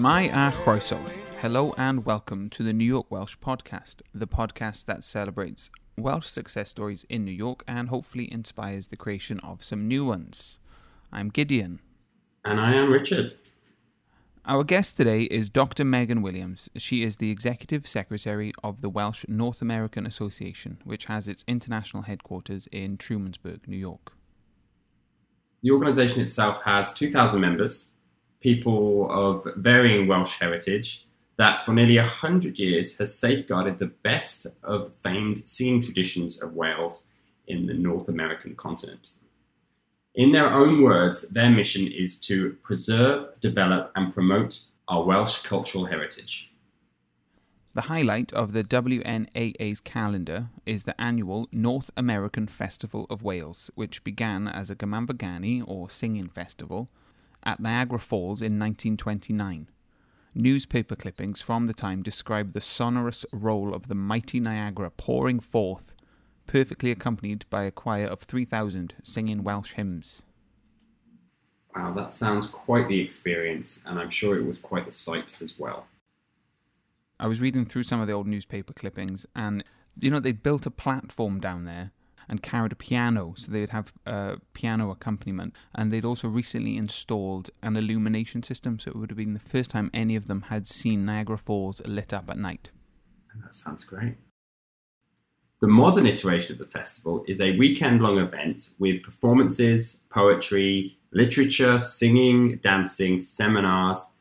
Shemai a. Hello and welcome to the New York Welsh podcast, the podcast that celebrates Welsh success stories in New York and hopefully inspires the creation of some new ones. I'm Gideon. And I am Richard. Our guest today is Dr. Megan Williams. She is the Executive Secretary of the Welsh North American Association, which has its international headquarters in Trumansburg, New York. The organisation itself has 2,000 members, people of varying Welsh heritage, that for nearly 100 years has safeguarded the best of the famed singing traditions of Wales in the North American continent. In their own words, their mission is to preserve, develop, and promote our Welsh cultural heritage. The highlight of the WNAA's calendar is the annual North American Festival of Wales, which began as a Gymanfa or singing festival at Niagara Falls in 1929. Newspaper clippings from the time describe the sonorous roll of the mighty Niagara pouring forth perfectly accompanied by a choir of 3,000 singing Welsh hymns. Wow, that sounds quite the experience, and I'm sure it was quite the sight as well. I was reading through some of the old newspaper clippings, and you know, they built a platform down there and carried a piano, so they'd have a piano accompaniment. And they'd also recently installed an illumination system, so it would have been the first time any of them had seen Niagara Falls lit up at night. That sounds great. The modern iteration of the festival is a weekend long event with performances, poetry, literature, singing, dancing, seminars,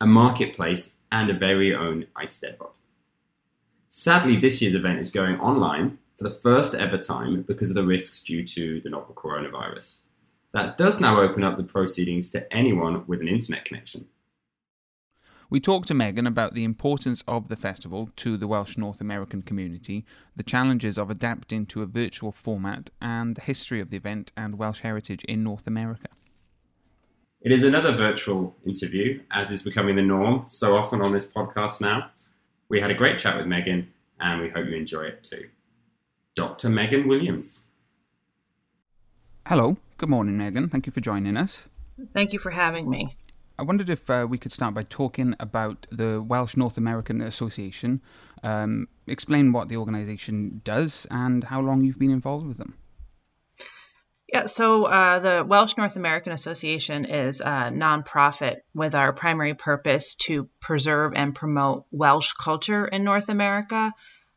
a marketplace, and a very own Eisteddfod. Sadly, this year's event is going online for the first ever time because of the risks due to the novel coronavirus. That does now open up the proceedings to anyone with an internet connection. We talked to Megan about the importance of the festival to the Welsh North American community, the challenges of adapting to a virtual format, and the history of the event and Welsh heritage in North America. It is another virtual interview, as is becoming the norm so often on this podcast now. We had a great chat with Megan, and we hope you enjoy it too. Dr. Megan Williams. Hello, good morning, Megan. Thank you for joining us. Thank you for having me. I wondered if uh, we could start by talking about the Welsh North American Association. Um, explain what the organisation does and how long you've been involved with them. Yeah, so uh, the Welsh North American Association is a nonprofit with our primary purpose to preserve and promote Welsh culture in North America,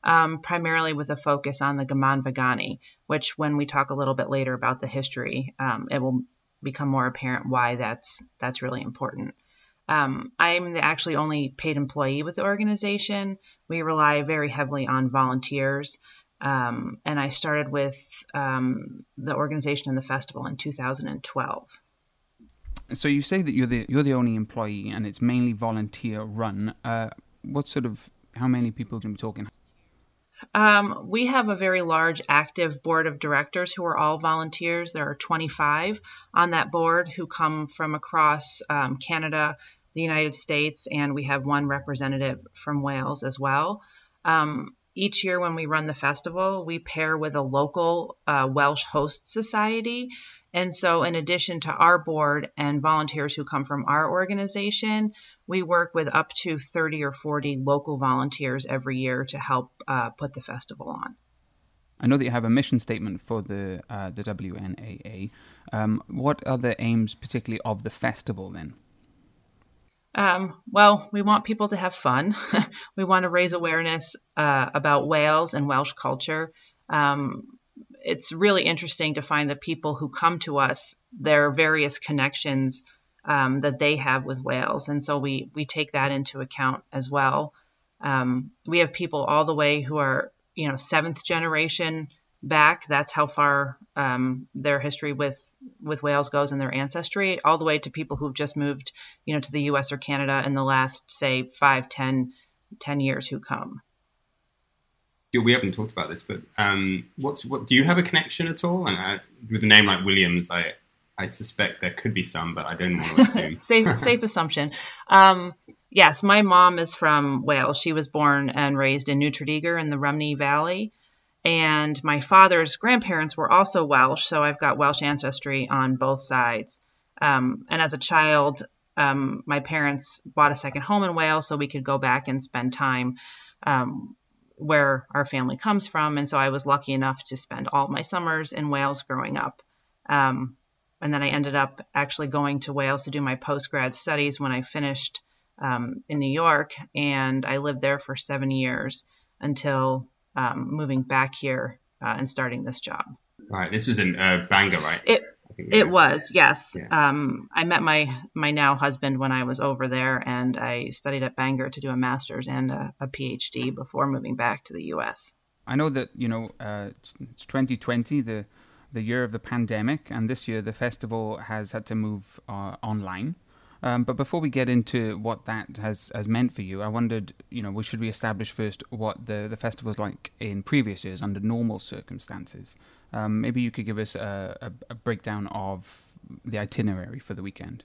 um, primarily with a focus on the Gymanfa Ganu, which, when we talk a little bit later about the history, um, it will become more apparent why that's that's really important. Um, I'm the actually only paid employee with the organization. We rely very heavily on volunteers, um, and I started with um, the organization and the festival in 2012. So you say that you're the you're the only employee, and it's mainly volunteer run. Uh, what sort of how many people are we talking? Um, we have a very large active board of directors who are all volunteers. There are 25 on that board who come from across um, Canada, the United States, and we have one representative from Wales as well. Um, each year, when we run the festival, we pair with a local uh, Welsh host society and so, in addition to our board and volunteers who come from our organization, we work with up to 30 or 40 local volunteers every year to help uh, put the festival on. I know that you have a mission statement for the uh, the WNAA. Um, what are the aims, particularly of the festival, then? Um, well, we want people to have fun. we want to raise awareness uh, about Wales and Welsh culture. Um, it's really interesting to find the people who come to us, their various connections um, that they have with Wales. And so we, we take that into account as well. Um, we have people all the way who are, you know, seventh generation back. That's how far um, their history with, with Wales goes and their ancestry, all the way to people who've just moved, you know, to the US or Canada in the last, say, five, ten, ten years who come we haven't talked about this, but um, what's what? Do you have a connection at all? And uh, with a name like Williams, I I suspect there could be some, but I don't want to assume. safe safe assumption. Um, yes, my mom is from Wales. She was born and raised in New Tredegar in the Rhymney Valley, and my father's grandparents were also Welsh, so I've got Welsh ancestry on both sides. Um, and as a child, um, my parents bought a second home in Wales so we could go back and spend time um, where our family comes from. And so I was lucky enough to spend all my summers in Wales growing up. Um, and then I ended up actually going to Wales to do my postgrad studies when I finished um, in New York. And I lived there for seven years until um, moving back here uh, and starting this job. All right. This was in uh, Bangor, right? It, it was, yes. Yeah. Um, I met my my now husband when I was over there, and I studied at Bangor to do a master's and a, a PhD before moving back to the U.S. I know that you know uh, it's 2020, the the year of the pandemic, and this year the festival has had to move uh, online. Um, but before we get into what that has, has meant for you, I wondered, you know, should we establish first what the, the festival is like in previous years under normal circumstances? Um, maybe you could give us a, a, a breakdown of the itinerary for the weekend.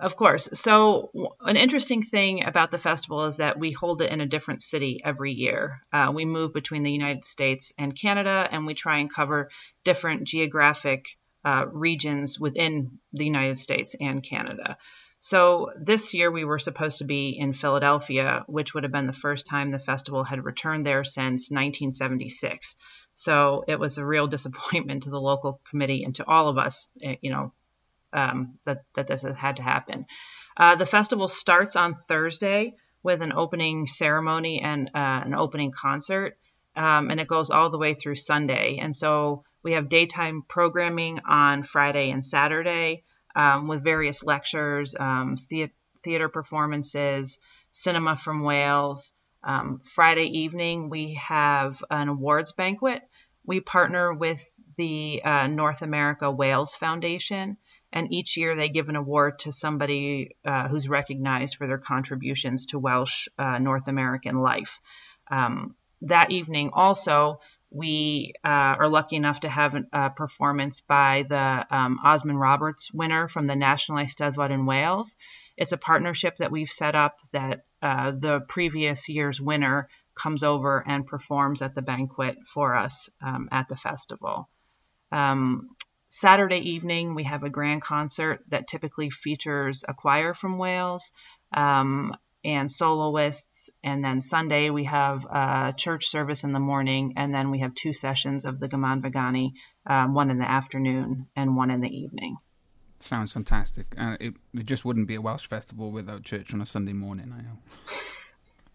Of course. So, an interesting thing about the festival is that we hold it in a different city every year. Uh, we move between the United States and Canada, and we try and cover different geographic uh, regions within the United States and Canada. So this year we were supposed to be in Philadelphia, which would have been the first time the festival had returned there since 1976. So it was a real disappointment to the local committee and to all of us, eh, you know, um, that, that this had to happen. Uh, the festival starts on Thursday with an opening ceremony and uh, an opening concert, um, and it goes all the way through Sunday. And so we have daytime programming on Friday and Saturday um, with various lectures, um, the- theater performances, cinema from Wales. Um, Friday evening, we have an awards banquet. We partner with the uh, North America Wales Foundation, and each year they give an award to somebody uh, who's recognized for their contributions to Welsh uh, North American life. Um, that evening, also, we uh, are lucky enough to have a performance by the um, Osborne Roberts winner from the National Eisteddfod in Wales. It's a partnership that we've set up that uh, the previous year's winner comes over and performs at the banquet for us um, at the festival. Um, Saturday evening, we have a grand concert that typically features a choir from Wales. Um, and soloists. And then Sunday we have a church service in the morning, and then we have two sessions of the Gymanfa Ganu, um, one in the afternoon and one in the evening. Sounds fantastic. Uh, it, it just wouldn't be a Welsh festival without church on a Sunday morning, I know.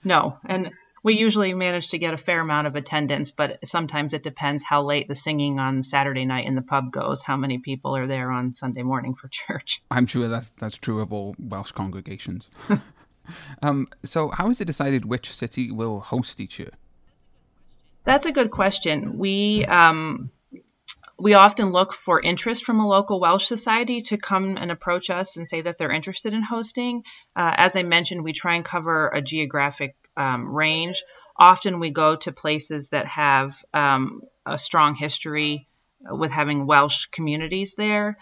No, and we usually manage to get a fair amount of attendance, but sometimes it depends how late the singing on Saturday night in the pub goes, how many people are there on Sunday morning for church. I'm sure that's that's true of all Welsh congregations. Um, so, how is it decided which city will host each year? That's a good question. We um, we often look for interest from a local Welsh society to come and approach us and say that they're interested in hosting. Uh, as I mentioned, we try and cover a geographic um, range. Often we go to places that have um, a strong history with having Welsh communities there.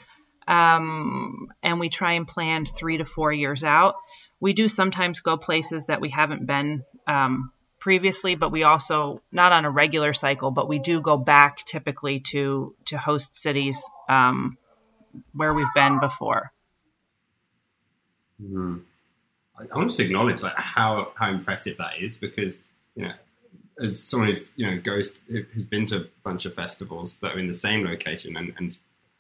Um, and we try and plan three to four years out we do sometimes go places that we haven't been um, previously, but we also not on a regular cycle, but we do go back typically to to host cities um, where we've been before. Mm. I want to acknowledge like how how impressive that is because you know as someone who's you know goes who's been to a bunch of festivals that are in the same location and, and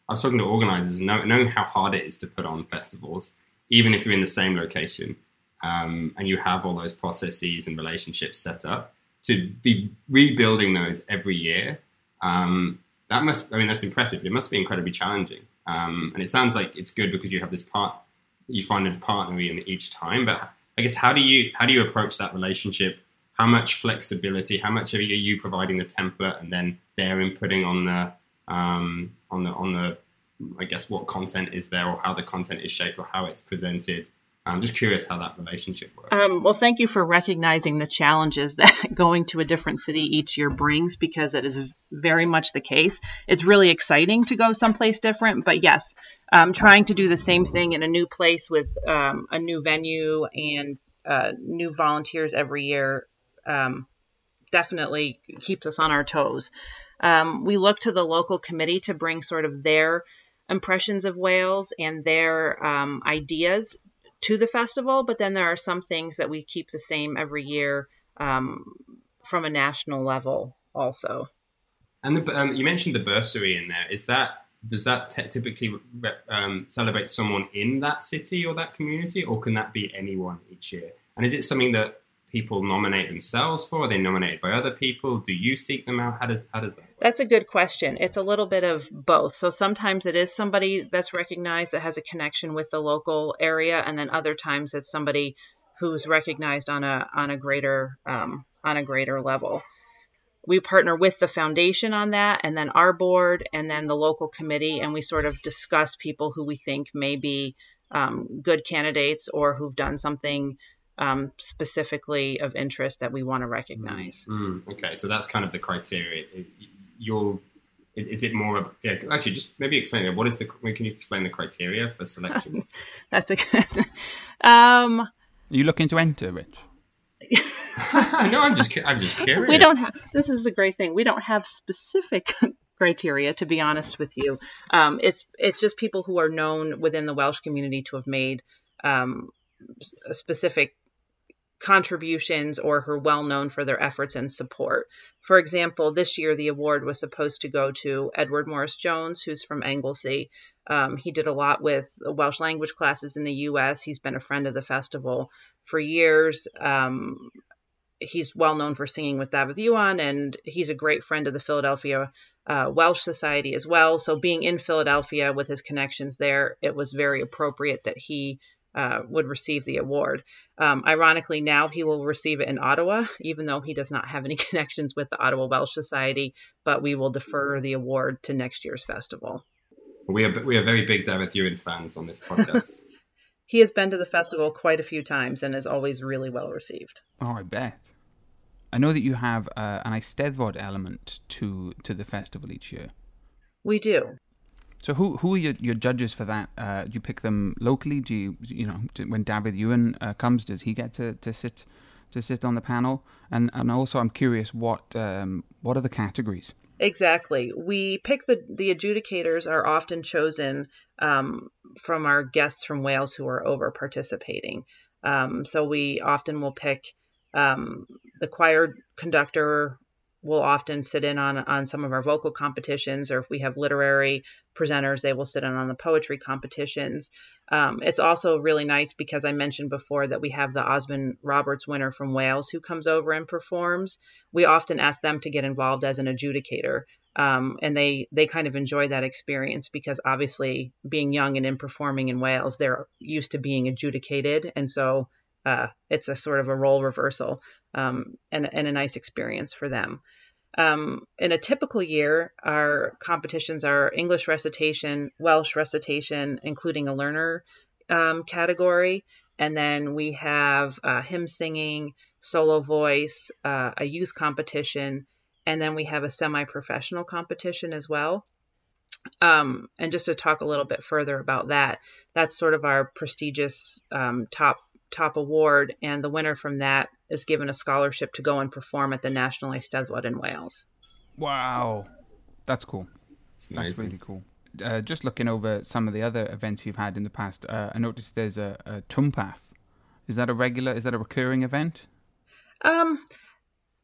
I've spoken to organizers know, knowing how hard it is to put on festivals even if you're in the same location um, and you have all those processes and relationships set up, to be rebuilding those every year, um, that must, I mean, that's impressive. It must be incredibly challenging. Um, and it sounds like it's good because you have this part, you find a partner in each time. But I guess how do you how do you approach that relationship? How much flexibility? How much are you providing the template and then they're inputting on the um, on the on the I guess what content is there or how the content is shaped or how it's presented. I'm just curious how that relationship works. Um, well, thank you for recognizing the challenges that going to a different city each year brings because it is very much the case. It's really exciting to go someplace different, but yes, um, trying to do the same thing in a new place with um, a new venue and uh, new volunteers every year um, definitely keeps us on our toes. Um, we look to the local committee to bring sort of their impressions of Wales and their um, ideas to the festival, but then there are some things that we keep the same every year um, from a national level also. And the, um, you mentioned the bursary in there. Is that does that typically um, celebrate someone in that city or that community, or can that be anyone each year? And is it something that people nominate themselves for? Are they nominated by other people? Do you seek them out? How does how does that? Work? That's a good question. It's a little bit of both. So sometimes it is somebody that's recognized that has a connection with the local area, and then other times it's somebody who's recognized on a on a greater um, on a greater level. We partner with the foundation on that, and then our board, and then the local committee, and we sort of discuss people who we think may be um, good candidates or who've done something um, specifically of interest that we want to recognize. Mm, okay, so that's kind of the criteria. You'll is it more of, yeah, actually just maybe explain it. What is the can you explain the criteria for selection? That's a good um. Are you looking to enter rich? No i'm just i'm just curious. we don't have this is the great thing. We don't have specific criteria to be honest with you. Um, it's it's just people who are known within the welsh community to have made um, specific contributions or who are well known for their efforts and support. For example, this year the award was supposed to go to Edward Morris Jones, who's from Anglesey. Um, he did a lot with Welsh language classes in the U.S. He's been a friend of the festival for years. Um, he's well known for singing with Dafydd Iwan, and he's a great friend of the Philadelphia uh, Welsh Society as well. So, being in Philadelphia with his connections there, it was very appropriate that he uh, would receive the award. Um, ironically, now he will receive it in Ottawa, even though he does not have any connections with the Ottawa Welsh Society. But we will defer the award to next year's festival. We are we are very big Dafydd Iwan fans on this podcast. he has been to the festival quite a few times and is always really well received. Oh, I bet. I know that you have uh, an Eisteddfod element to to the festival each year. We do. So who who are your, your judges for that? Uh, do you pick them locally? Do you you know do, when Dafydd Iwan uh, comes, does he get to, to sit to sit on the panel? And and also I'm curious what um, what are the categories? Exactly. We pick the the adjudicators are often chosen um, from our guests from Wales who are over participating. Um, so we often will pick um, the choir conductor will often sit in on on some of our vocal competitions, or if we have literary presenters, they will sit in on the poetry competitions. Um, it's also really nice because I mentioned before that we have the Osborne Roberts winner from Wales who comes over and performs. We often ask them to get involved as an adjudicator. Um, and they they kind of enjoy that experience because obviously being young and in performing in Wales, they're used to being adjudicated, and so uh, it's a sort of a role reversal um, and, and, a nice experience for them. Um, in a typical year, our competitions are English recitation, Welsh recitation, including a learner um, category, and then we have uh, hymn singing, solo voice, uh, a youth competition, and then we have a semi professional competition as well. Um, and just to talk a little bit further about that, that's sort of our prestigious um, top top award, and the winner from that is given a scholarship to go and perform at the National Eisteddfod in Wales. Wow, that's cool. That's really cool. Uh, just looking over some of the other events you've had in the past, uh, I noticed there's a, a Twmpath. Is that a regular? Is that a recurring event? Um,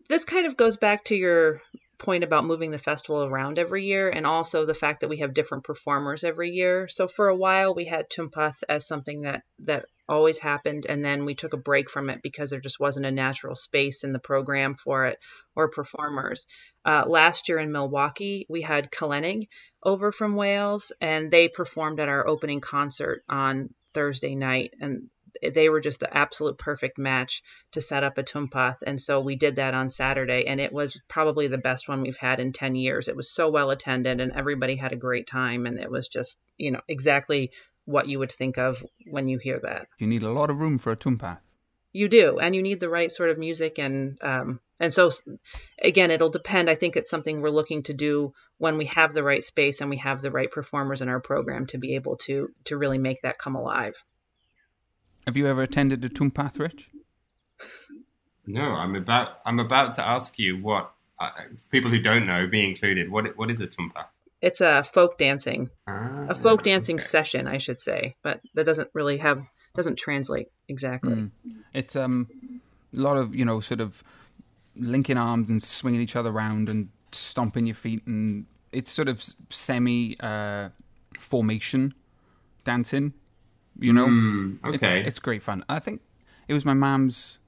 this kind of goes back to your point about moving the festival around every year and also the fact that we have different performers every year. So for a while we had Twmpath as something that that always happened and then we took a break from it because there just wasn't a natural space in the program for it or performers. Uh, last year in Milwaukee we had Calennig over from Wales and they performed at our opening concert on Thursday night and they were just the absolute perfect match to set up a Twmpath. And so we did that on Saturday, and it was probably the best one we've had in 10 years. It was so well attended, and everybody had a great time. And it was just, you know, exactly what you would think of when you hear that. You need a lot of room for a Twmpath. You do, and you need the right sort of music, and um, and so again, it'll depend. I think it's something we're looking to do when we have the right space and we have the right performers in our program to be able to to really make that come alive. Have you ever attended a Twmpath, Rich? No, I'm about I'm about to ask you what uh, people who don't know, be included. What what is a Twmpath? It's a folk dancing, ah, a folk dancing okay. session, I should say, but that doesn't really have doesn't translate exactly. Mm. It's um a lot of you know sort of linking arms and swinging each other around and stomping your feet and it's sort of semi uh, formation dancing. You know, mm, okay, it's, it's, great fun. I think it was my mom's.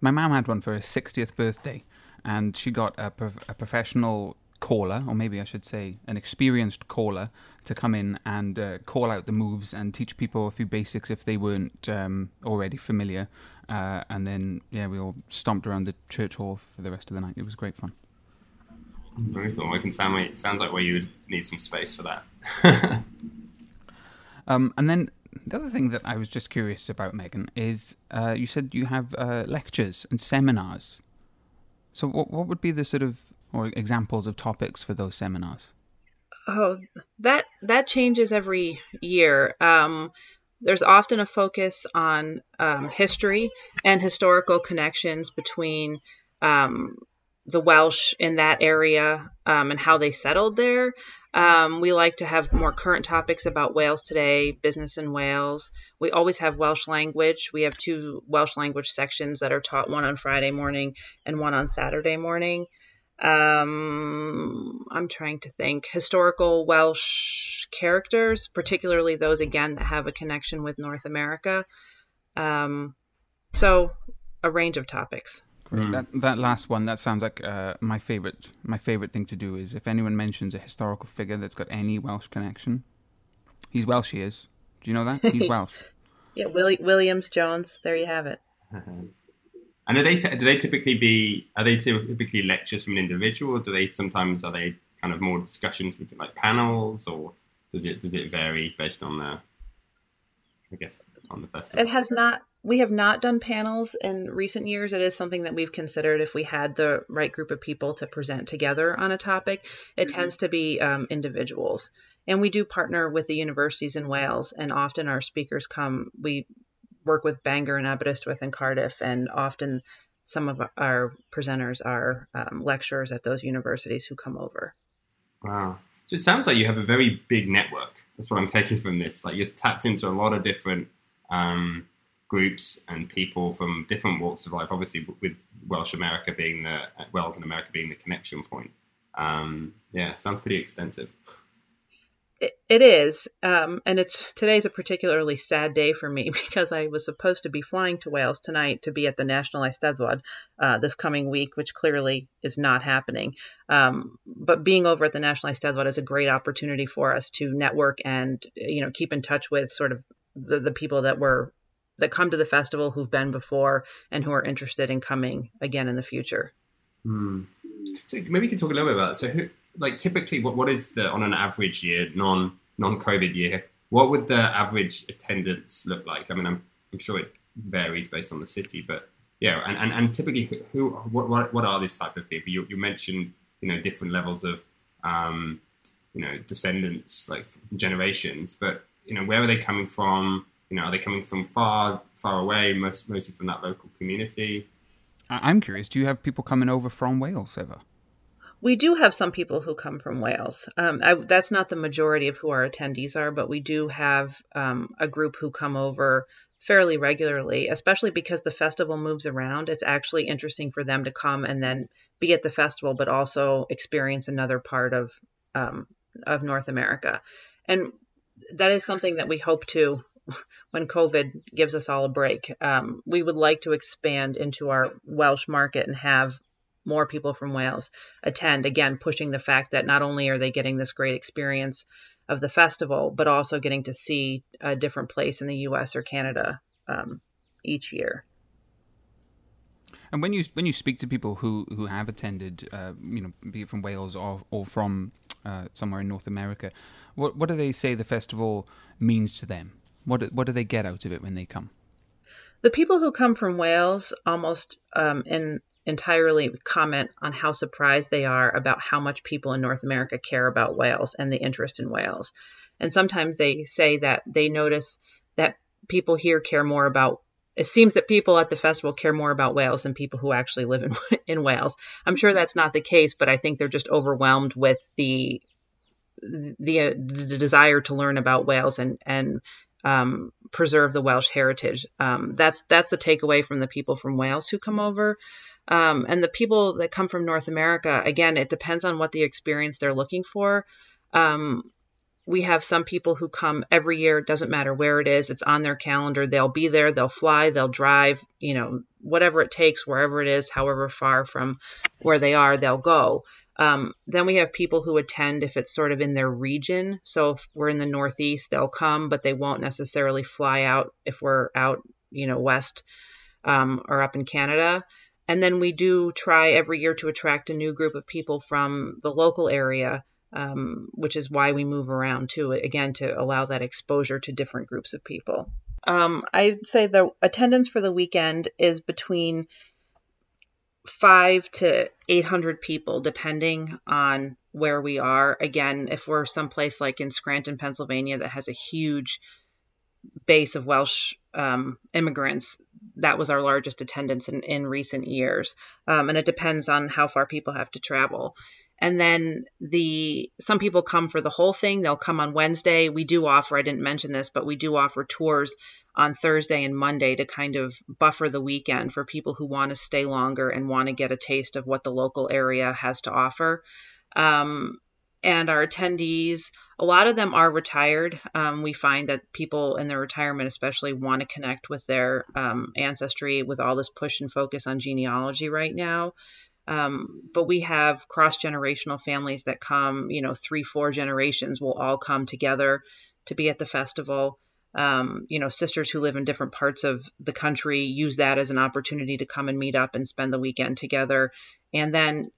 My mom had one for her sixtieth birthday, and she got a, a professional caller, or maybe I should say an experienced caller, to come in and uh, call out the moves and teach people a few basics if they weren't um, already familiar. Uh, and then, yeah, we all stomped around the church hall for the rest of the night. It was great fun. Very cool. I can sound it sounds like where you would need some space for that. um, and then the other thing that I was just curious about, Megan, is uh, you said you have uh, lectures and seminars. So, what what would be the sort of or examples of topics for those seminars? Oh, that that changes every year. Um, there's often a focus on um, history and historical connections between um, the Welsh in that area um, and how they settled there. Um, we like to have more current topics about Wales today, business in Wales. We always have Welsh language. We have two Welsh language sections that are taught one on Friday morning and one on Saturday morning. Um, I'm trying to think historical Welsh characters, particularly those again that have a connection with North America. Um, so a range of topics. Mm. That that last one that sounds like uh, my favorite. My favorite thing to do is if anyone mentions a historical figure that's got any Welsh connection, he's Welsh. He is. Do you know that he's Welsh? yeah, Willie, Williams Jones. There you have it. And are they t- do they typically be are they typically lectures from an individual, or do they sometimes are they kind of more discussions with like panels, or does it does it vary based on the I guess on the festival? It has not we have not done panels in recent years. It is something that we've considered if we had the right group of people to present together on a topic. It mm-hmm. tends to be um, individuals. And we do partner with the universities in Wales, and often our speakers come. We work with Bangor and Aberystwyth and Cardiff, and often some of our presenters are um, lecturers at those universities who come over. Wow. So it sounds like you have a very big network. That's what I'm taking from this. Like you're tapped into a lot of different um, groups and people from different walks of life. Obviously, with Welsh America being the Wales and America being the connection point. Um, yeah, sounds pretty extensive. It, it is, um, and it's today's a particularly sad day for me because I was supposed to be flying to Wales tonight to be at the National Eisteddfod uh, this coming week, which clearly is not happening. Um, but being over at the National Eisteddfod is a great opportunity for us to network and you know keep in touch with sort of the, the people that were that come to the festival who've been before and who are interested in coming again in the future. Hmm. So maybe you can talk a little bit about it. So, who, like, typically, what what is the on an average year, non non COVID year, what would the average attendance look like? I mean, I'm I'm sure it varies based on the city, but yeah, and and, and typically, who, who what, what what are these type of people? You you mentioned you know different levels of um, you know descendants, like generations, but you know where are they coming from? You know, are they coming from far, far away, most, mostly from that local community? I'm curious. Do you have people coming over from Wales ever? We do have some people who come from Wales. Um, I, that's not the majority of who our attendees are, but we do have um, a group who come over fairly regularly, especially because the festival moves around. It's actually interesting for them to come and then be at the festival, but also experience another part of um, of North America. And that is something that we hope to when COVID gives us all a break. Um, we would like to expand into our Welsh market and have more people from Wales attend. Again, pushing the fact that not only are they getting this great experience of the festival, but also getting to see a different place in the U.S. or Canada um, each year. And when you when you speak to people who who have attended, uh, you know, be it from Wales or or from uh, somewhere in North America, what what do they say the festival means to them? What what do they get out of it when they come? The people who come from Wales almost um, in, entirely comment on how surprised they are about how much people in North America care about Wales and the interest in Wales. And sometimes they say that they notice that people here care more about it seems that people at the festival care more about Wales than people who actually live in in Wales. I'm sure that's not the case, but I think they're just overwhelmed with the the, the desire to learn about Wales and and um, preserve the Welsh heritage. Um, that's that's the takeaway from the people from Wales who come over. Um, and the people that come from North America, again, it depends on what the experience they're looking for. Um, we have some people who come every year, it doesn't matter where it is, it's on their calendar. They'll be there, they'll fly, they'll drive, you know, whatever it takes, wherever it is, however far from where they are, they'll go. Um, then we have people who attend if it's sort of in their region. So if we're in the Northeast, they'll come, but they won't necessarily fly out if we're out, you know, west um, or up in Canada. And then we do try every year to attract a new group of people from the local area, um, which is why we move around too, again, to allow that exposure to different groups of people. Um, I'd say the attendance for the weekend is between five to 800 people, depending on where we are. Again, if we're someplace like in Scranton, Pennsylvania, that has a huge base of Welsh um, immigrants, that was our largest attendance in, in recent years. Um, and it depends on how far people have to travel. And then the some people come for the whole thing. They'll come on Wednesday. We do offer, I didn't mention this, but we do offer tours on Thursday and Monday to kind of buffer the weekend for people who want to stay longer and want to get a taste of what the local area has to offer. Um, and our attendees, a lot of them are retired. Um, we find that people in their retirement, especially, want to connect with their um, ancestry with all this push and focus on genealogy right now. Um, but we have cross generational families that come, you know, three, four generations will all come together to be at the festival. Um, you know, sisters who live in different parts of the country use that as an opportunity to come and meet up and spend the weekend together. And then,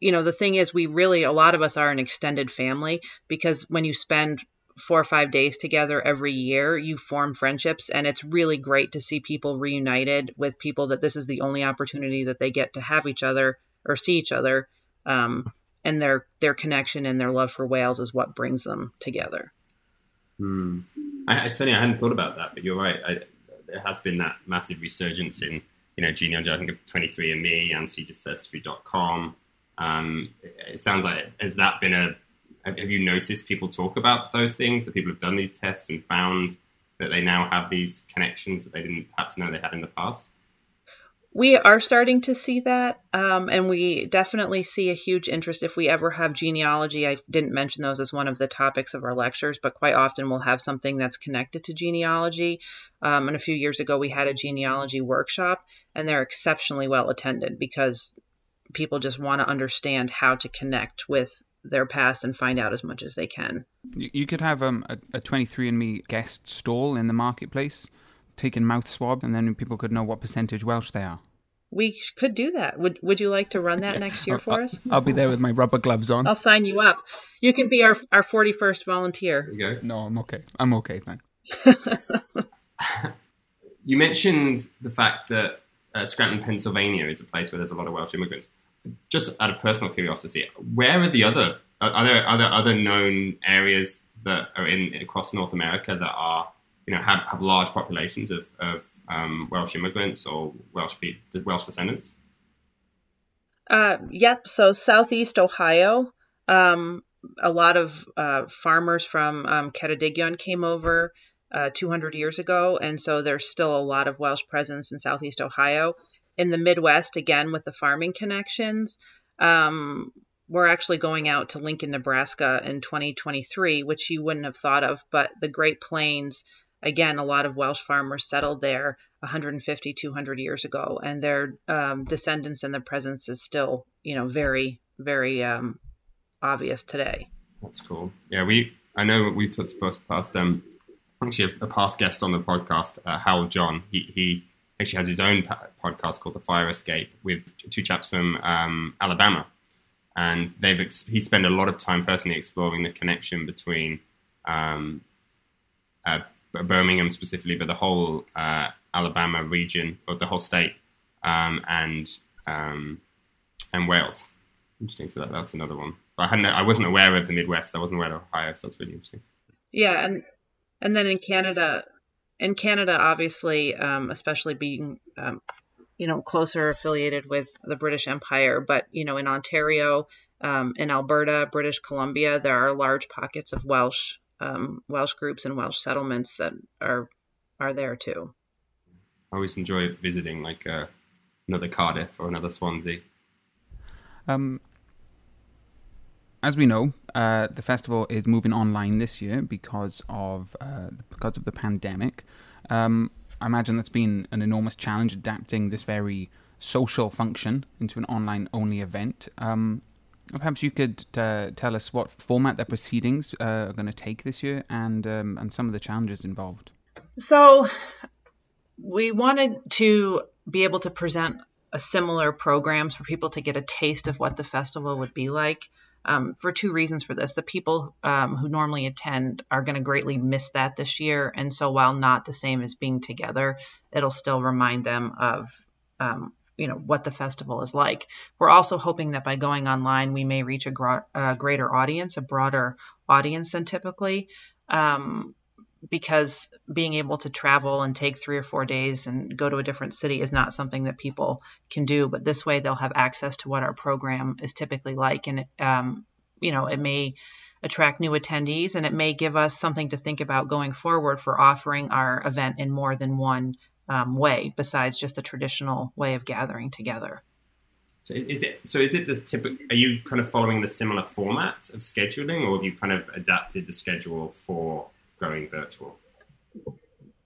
you know, the thing is, we really, a lot of us are an extended family because when you spend four or five days together every year, you form friendships. And it's really great to see people reunited with people that this is the only opportunity that they get to have each other or see each other. Um, and their their connection and their love for Wales is what brings them together. Hmm. I, it's funny I hadn't thought about that, but you're right. I, there has been that massive resurgence in you know genealogy. I think of 23andMe, Ancestry.com. Um, it, sounds like has that been a have you noticed people talk about those things that people have done these tests and found that they now have these connections that they didn't perhaps know they had in the past? We are starting to see that, um, and we definitely see a huge interest if we ever have genealogy. I didn't mention those as one of the topics of our lectures, but quite often we'll have something that's connected to genealogy. Um, and a few years ago, we had a genealogy workshop, and they're exceptionally well attended because people just want to understand how to connect with their past and find out as much as they can. You could have um, a, a 23andMe guest stall in the marketplace taking mouth swab, and then people could know what percentage Welsh they are. We could do that. Would Would you like to run that next year for us? I'll be there with my rubber gloves on. I'll sign you up. You can be our our forty first volunteer. There you go. No, I'm okay. I'm okay, thanks. you mentioned the fact that uh, Scranton, Pennsylvania, is a place where there's a lot of Welsh immigrants. Just out of personal curiosity, where are the other are there are there other known areas that are in across North America that are you know have, have large populations of, of um, Welsh immigrants or Welsh Welsh descendants? Uh, yep. So Southeast Ohio, um, a lot of uh, farmers from um, Ceredigion came over uh, 200 years ago, and so there's still a lot of Welsh presence in Southeast Ohio. In the Midwest, again with the farming connections, um, we're actually going out to Lincoln, Nebraska in 2023, which you wouldn't have thought of, but the Great Plains again, a lot of Welsh farmers settled there 150, 200 years ago, and their um, descendants and their presence is still, you know, very, very um, obvious today. That's cool. Yeah, we. I know we've talked about past um, actually a, a, past guest on the podcast, uh, Howell John. He he actually has his own podcast called The Fire Escape with two chaps from um, Alabama, and they've ex- he spent a lot of time personally exploring the connection between um, uh, Birmingham specifically, but the whole uh, Alabama region or the whole state um, and um, and Wales. Interesting. So that, that's another one. But I hadn't. I wasn't aware of the Midwest. I wasn't aware of Ohio. So that's really interesting. Yeah, and and then in Canada, in Canada, obviously, um, especially being um, you know closer affiliated with the British Empire, but you know in Ontario, um, in Alberta, British Columbia, there are large pockets of Welsh um, Welsh groups and Welsh settlements that are are there too. I always enjoy visiting like uh, another Cardiff or another Swansea. Um, as we know, uh, the festival is moving online this year because of uh, because of the pandemic. Um, I imagine that's been an enormous challenge adapting this very social function into an online only event. Um, perhaps you could uh, tell us what format the proceedings uh, are going to take this year and um, and some of the challenges involved. So, we wanted to be able to present a similar programs for people to get a taste of what the festival would be like. Um, for two reasons for this. The people um, who normally attend are going to greatly miss that this year. And so, while not the same as being together, it'll still remind them of. Um, you know what the festival is like. We're also hoping that by going online, we may reach a, gro- a greater audience, a broader audience than typically. Um, because being able to travel and take three or four days and go to a different city is not something that people can do. But this way, they'll have access to what our program is typically like, and um, you know, it may attract new attendees, and it may give us something to think about going forward for offering our event in more than one um, way, besides just the traditional way of gathering together. So is it so? Is it the typical? Are you kind of following the similar format of scheduling, or have you kind of adapted the schedule for going virtual?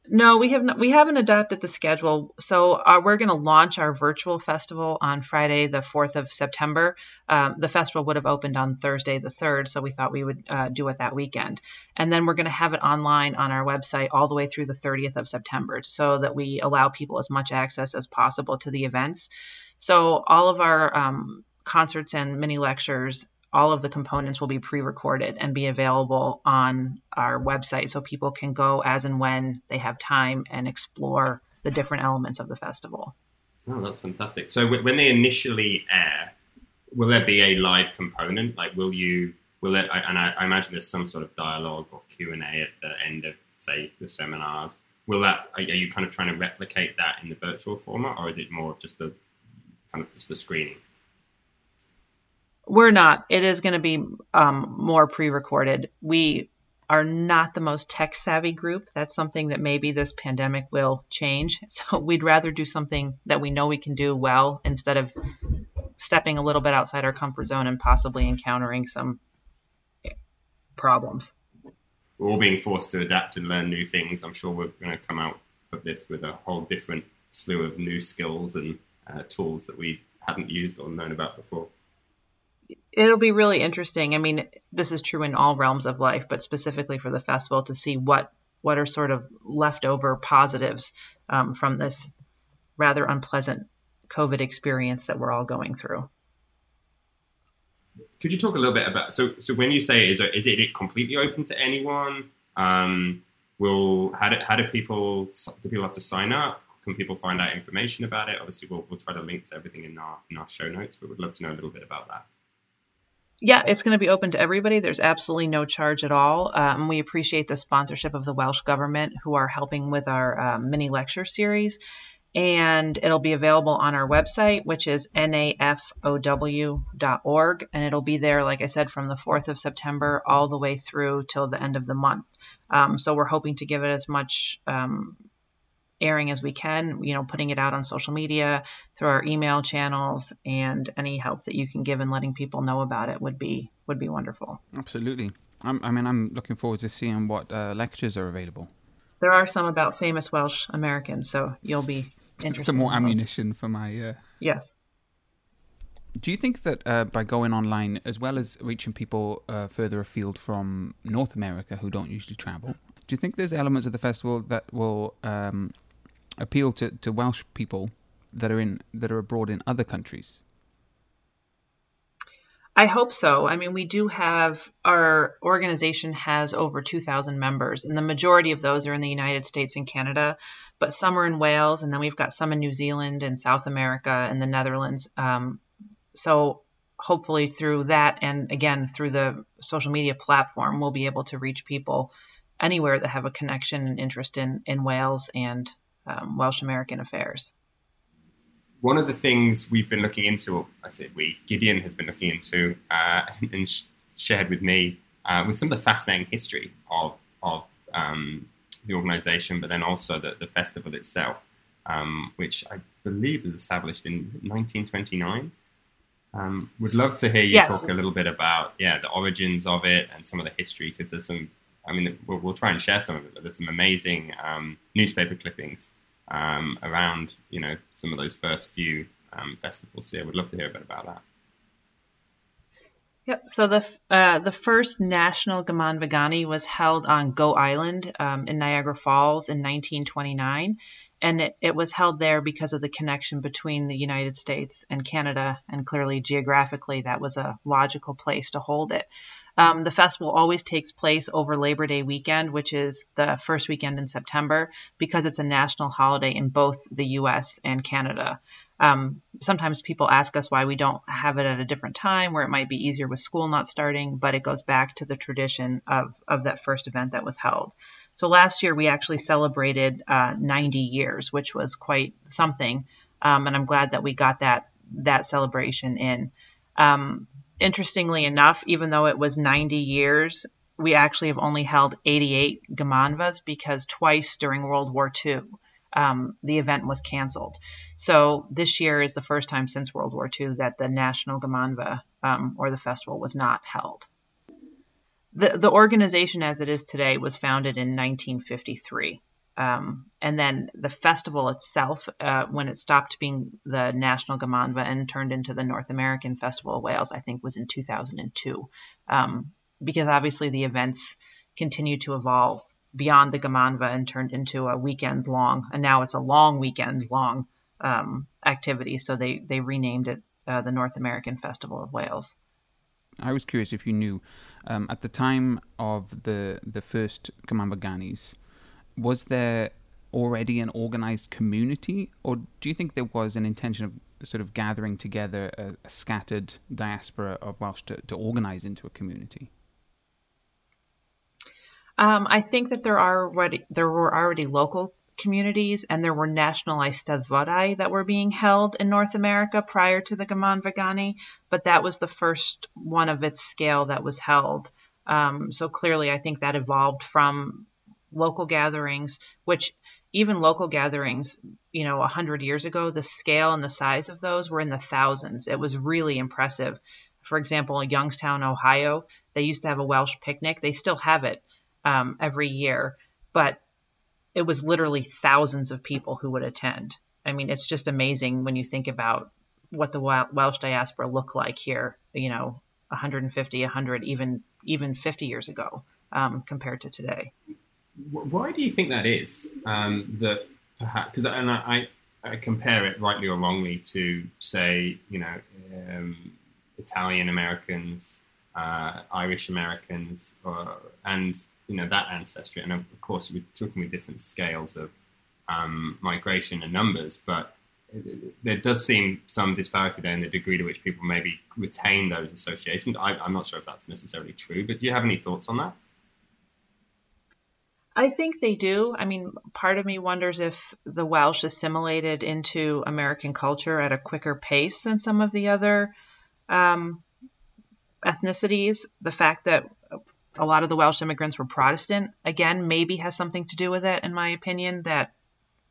No, we have not, we haven't adapted the schedule. So uh, we're going to launch our virtual festival on Friday, the 4th of September. Um, the festival would have opened on Thursday, the 3rd, so we thought we would uh, do it that weekend. And then we're going to have it online on our website all the way through the 30th of September so that we allow people as much access as possible to the events. So all of our um, concerts and mini lectures all of the components will be pre-recorded and be available on our website so people can go as and when they have time and explore the different elements of the festival. Oh, that's fantastic. So when they initially air, will there be a live component? Like, will you, will it, and I, I imagine there's some sort of dialogue or Q&A at the end of, say, the seminars. Will that, are you kind of trying to replicate that in the virtual format or is it more just the, kind of just the screening? We're not. It is going to be um, more pre-recorded. We are not the most tech savvy group. That's something that maybe this pandemic will change. So we'd rather do something that we know we can do well instead of stepping a little bit outside our comfort zone and possibly encountering some problems. We're all being forced to adapt and learn new things. I'm sure we're going to come out of this with a whole different slew of new skills and uh, tools that we hadn't used or known about before it'll be really interesting. I mean, this is true in all realms of life, but specifically for the festival to see what what are sort of leftover positives um, from this rather unpleasant COVID experience that we're all going through. Could you talk a little bit about so so when you say is it, is it completely open to anyone? Um, will how do, how do people do people have to sign up? Can people find out information about it? Obviously, we'll, we'll try to link to everything in our in our show notes, but we'd love to know a little bit about that yeah, it's going to be open to everybody. There's absolutely no charge at all. Um, we appreciate the sponsorship of the Welsh government who are helping with our um, mini lecture series. And it'll be available on our website, which is nafow.org. And it'll be there, like I said, from the 4th of September all the way through till the end of the month. Um, so we're hoping to give it as much um, airing as we can, you know, putting it out on social media, through our email channels, and any help that you can give in letting people know about it would be would be wonderful. Absolutely. I'm, i mean, I'm looking forward to seeing what uh, lectures are available. There are some about famous Welsh Americans, so you'll be interested. Some more ammunition for my. Uh... Yes. Do you think that uh, by going online, as well as reaching people uh, further afield from North America who don't usually travel, do you think there's elements of the festival that will um, appeal to, to Welsh people that are in that are abroad in other countries? I hope so. I mean, we do have our organization has over 2,000 members, and the majority of those are in the United States and Canada, but some are in Wales, and then we've got some in New Zealand and South America and the Netherlands. Um, so hopefully through that, and again through the social media platform, we'll be able to reach people anywhere that have a connection and interest in in Wales and um, Welsh American affairs. One of the things we've been looking into, I say we, Gideon has been looking into uh, and sh- shared with me uh, with some of the fascinating history of of um, the organisation, but then also the, the festival itself, um, which I believe was established in 1929. Um, would love to hear you Yes. talk a little bit about yeah the origins of it and some of the history because there's some. I mean, we'll, we'll try and share some of it, but there's some amazing um, newspaper clippings um, around you know some of those first few um, festivals. Yeah, would love to hear a bit about that. Yep. So the uh, the first national Gymanfa Ganu was held on Goat Island um, in Niagara Falls in 1929, and it, it was held there because of the connection between the United States and Canada, and clearly geographically that was a logical place to hold it. Um, the festival always takes place over Labor Day weekend, which is the first weekend in September, because it's a national holiday in both the U.S. and Canada. Um, sometimes people ask us why we don't have it at a different time where it might be easier with school not starting, but it goes back to the tradition of, of that first event that was held. So last year we actually celebrated uh, 90 years, which was quite something. Um, and I'm glad that we got that, that celebration in. Um, interestingly enough, even though it was 90 years, we actually have only held 88 Gymanfas because twice during World War II, um, the event was canceled. So this year is the first time since World War II that the National Gymanfa um, or the festival was not held. The, the organization as it is today was founded in 1953. Um, and then the festival itself, uh, when it stopped being the National Gymanfa and turned into the North American Festival of Wales, I think was in 2002. Um, because obviously the events continue to evolve beyond the Gymanfa and turned into a weekend long, and now it's a long weekend long um, activity. So they they renamed it uh, the North American Festival of Wales. I was curious if you knew, um, at the time of the the first Gymanfa Ganus, was there already an organized community, or do you think there was an intention of sort of gathering together a, a scattered diaspora of Welsh to, to organize into a community? Um, I think that there are already there were already local communities and there were national Eisteddfodau that were being held in North America prior to the Gymanfa Ganu, but that was the first one of its scale that was held. Um, so clearly, I think that evolved from local gatherings, which even local gatherings, you know, a hundred years ago, the scale and the size of those were in the thousands. It was really impressive. For example, in Youngstown, Ohio, they used to have a Welsh picnic. They still have it um, every year, but it was literally thousands of people who would attend. I mean, it's just amazing when you think about what the Welsh diaspora looked like here, you know, 150, 100, even even 50 years ago um, compared to today. Wh- Why do you think that is? Um, that perhaps because and I, I compare it rightly or wrongly to say you know um, Italian Americans, uh, Irish Americans, or, and you know that ancestry. And of course, we're talking with different scales of um, migration and numbers, but there does seem some disparity there in the degree to which people maybe retain those associations. I, I'm not sure if that's necessarily true, but do you have any thoughts on that? I think they do. I mean, part of me wonders if the Welsh assimilated into American culture at a quicker pace than some of the other um, ethnicities. The fact that a lot of the Welsh immigrants were Protestant, again, maybe has something to do with it, in my opinion, that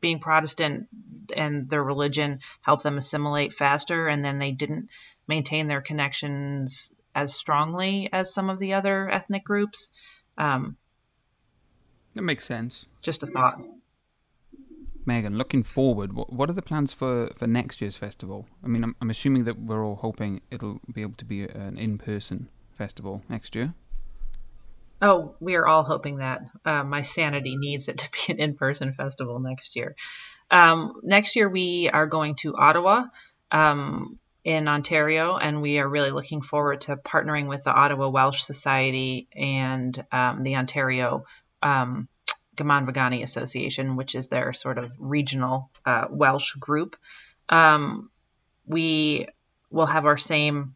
being Protestant and their religion helped them assimilate faster, and then they didn't maintain their connections as strongly as some of the other ethnic groups. Um, That makes sense. just a thought. Megan, looking forward, what, what are the plans for, for next year's festival? I mean, I'm, I'm assuming that we're all hoping it'll be able to be an in person festival next year. Oh, we are all hoping that. Uh, my sanity needs it to be an in person festival next year. Um, next year, we are going to Ottawa um, in Ontario, and we are really looking forward to partnering with the Ottawa Welsh Society and um, the Ontario um, Gymanfa Ganu Association, which is their sort of regional uh, Welsh group. Um, we will have our same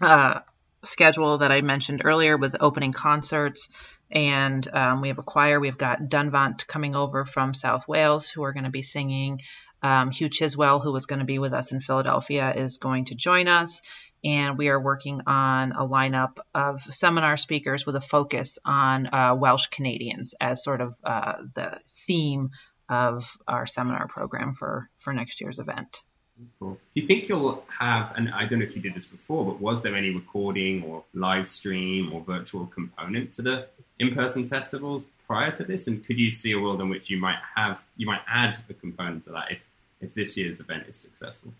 uh, schedule that I mentioned earlier with opening concerts. And um, we have a choir. We've got Dunvant coming over from South Wales who are going to be singing. Um, Huw Chiswell, who was going to be with us in Philadelphia, is going to join us. And we are working on a lineup of seminar speakers with a focus on uh, Welsh Canadians as sort of uh, the theme of our seminar program for, for next year's event. Cool. Do you think you'll have, and I don't know if you did this before, but was there any recording or live stream or virtual component to the in-person festivals prior to this? And could you see a world in which you might have, you might add a component to that if, if this year's event is successful?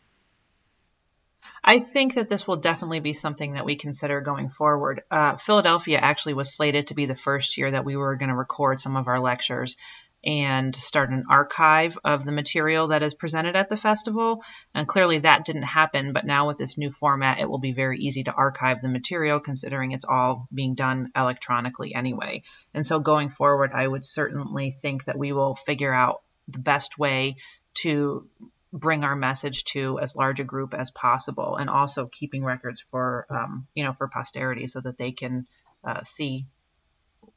I think that this will definitely be something that we consider going forward. Uh, Philadelphia actually was slated to be the first year that we were going to record some of our lectures and start an archive of the material that is presented at the festival. And clearly that didn't happen, but now with this new format, it will be very easy to archive the material considering it's all being done electronically anyway. And so going forward, I would certainly think that we will figure out the best way to bring our message to as large a group as possible and also keeping records for um, you know for posterity so that they can uh, see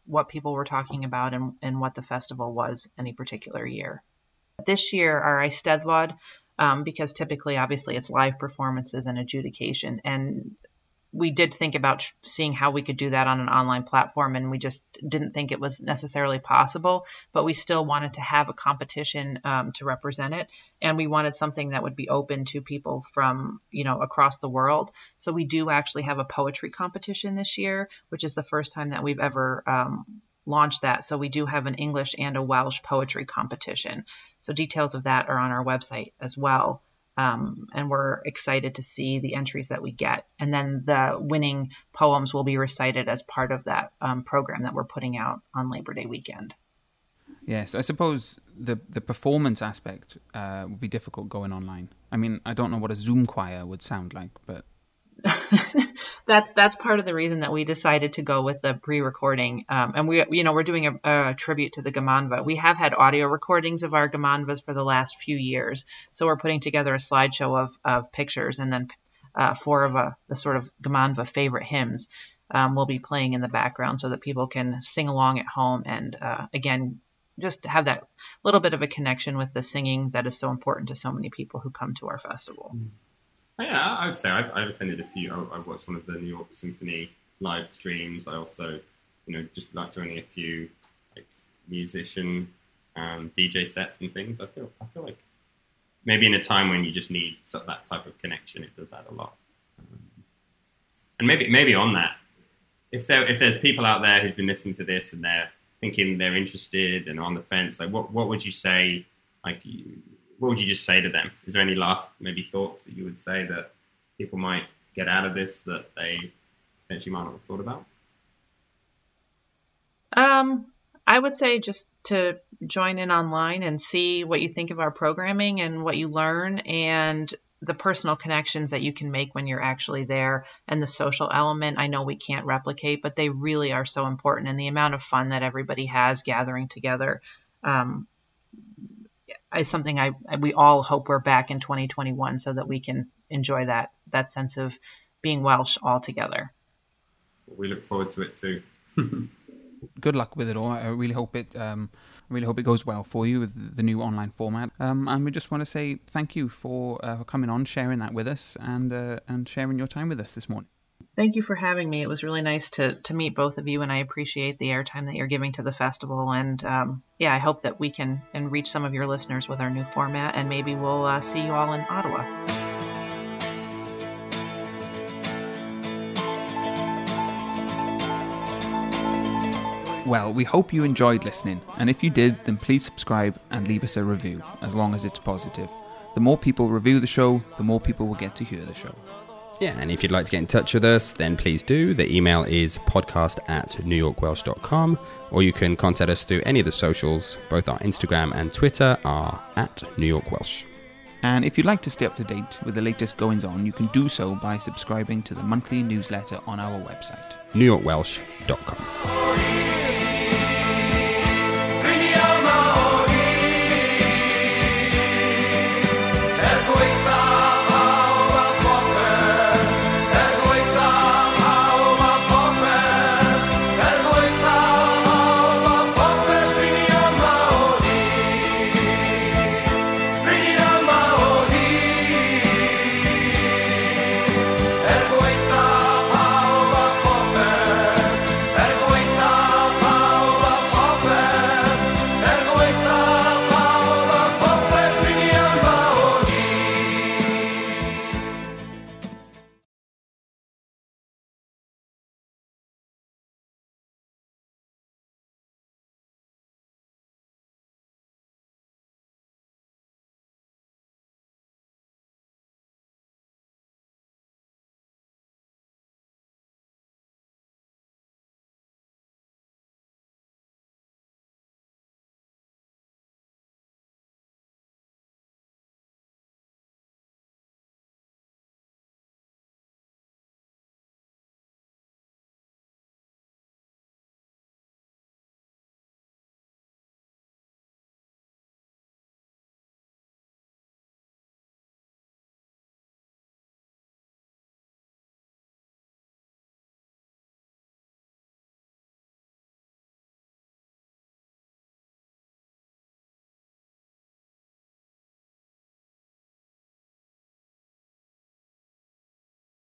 what people were talking about and, and what the festival was any particular year. This year, our Eisteddfod, um, because typically, obviously, it's live performances and adjudication, and we did think about seeing how we could do that on an online platform, and we just didn't think it was necessarily possible. But we still wanted to have a competition um, to represent it, and we wanted something that would be open to people from you know across the world. So we do actually have a poetry competition this year, which is the first time that we've ever um, launched that. So we do have an English and a Welsh poetry competition. So details of that are on our website as well. Um, and we're excited to see the entries that we get. And then the winning poems will be recited as part of that um, program that we're putting out on Labor Day weekend. Yes, I suppose the the performance aspect uh, would be difficult going online. I mean, I don't know what a Zoom choir would sound like, but that's that's part of the reason that we decided to go with the pre-recording. Um, and we, you know, we're doing a, a, tribute to the Gymanfa. We have had audio recordings of our Gymanfas for the last few years, so we're putting together a slideshow of of pictures, and then uh, four of uh, the sort of Gymanfa favorite hymns um, will be playing in the background, so that people can sing along at home, and uh, again. Just have that little bit of a connection with the singing that is so important to so many people who come to our festival. Mm. Yeah, I would say I've, I've attended a few. I, have watched one of the New York Symphony live streams. I also, you know, just like joining a few like musician um, DJ sets and things. I feel I feel like maybe in a time when you just need that type of connection, it does add a lot. Um, and maybe maybe on that, if there if there's people out there who've been listening to this and they're thinking they're interested and on the fence, like what what would you say? Like what would you just say to them? Is there any last maybe thoughts that you would say that people might get out of this that they potentially might not have thought about? Um, I would say just to join in online and see what you think of our programming and what you learn and the personal connections that you can make when you're actually there and the social element I know we can't replicate, but they really are so important and the amount of fun that everybody has gathering together. Um, is something I we all hope we're back in 2021 so that we can enjoy that that sense of being Welsh all together. We look forward to it too. Good luck with it all. I really hope it. Um, I really hope it goes well for you with the new online format. Um, and we just want to say thank you for uh, coming on, sharing that with us, and uh, and sharing your time with us this morning. Thank you for having me. It was really nice to, to meet both of you, and I appreciate the airtime that you're giving to the festival. And um, yeah, I hope that we can and reach some of your listeners with our new format, and maybe we'll uh, see you all in Ottawa. Well, we hope you enjoyed listening, and if you did, then please subscribe and leave us a review, as long as it's positive. The more people review the show, the more people will get to hear the show. Yeah, and if you'd like to get in touch with us, then please do. The email is podcast at newyorkwelsh.com, or you can contact us through any of the socials. Both our Instagram and Twitter are at New York Welsh. And if you'd like to stay up to date with the latest goings on, you can do so by subscribing to the monthly newsletter on our website, newyorkwelsh.com.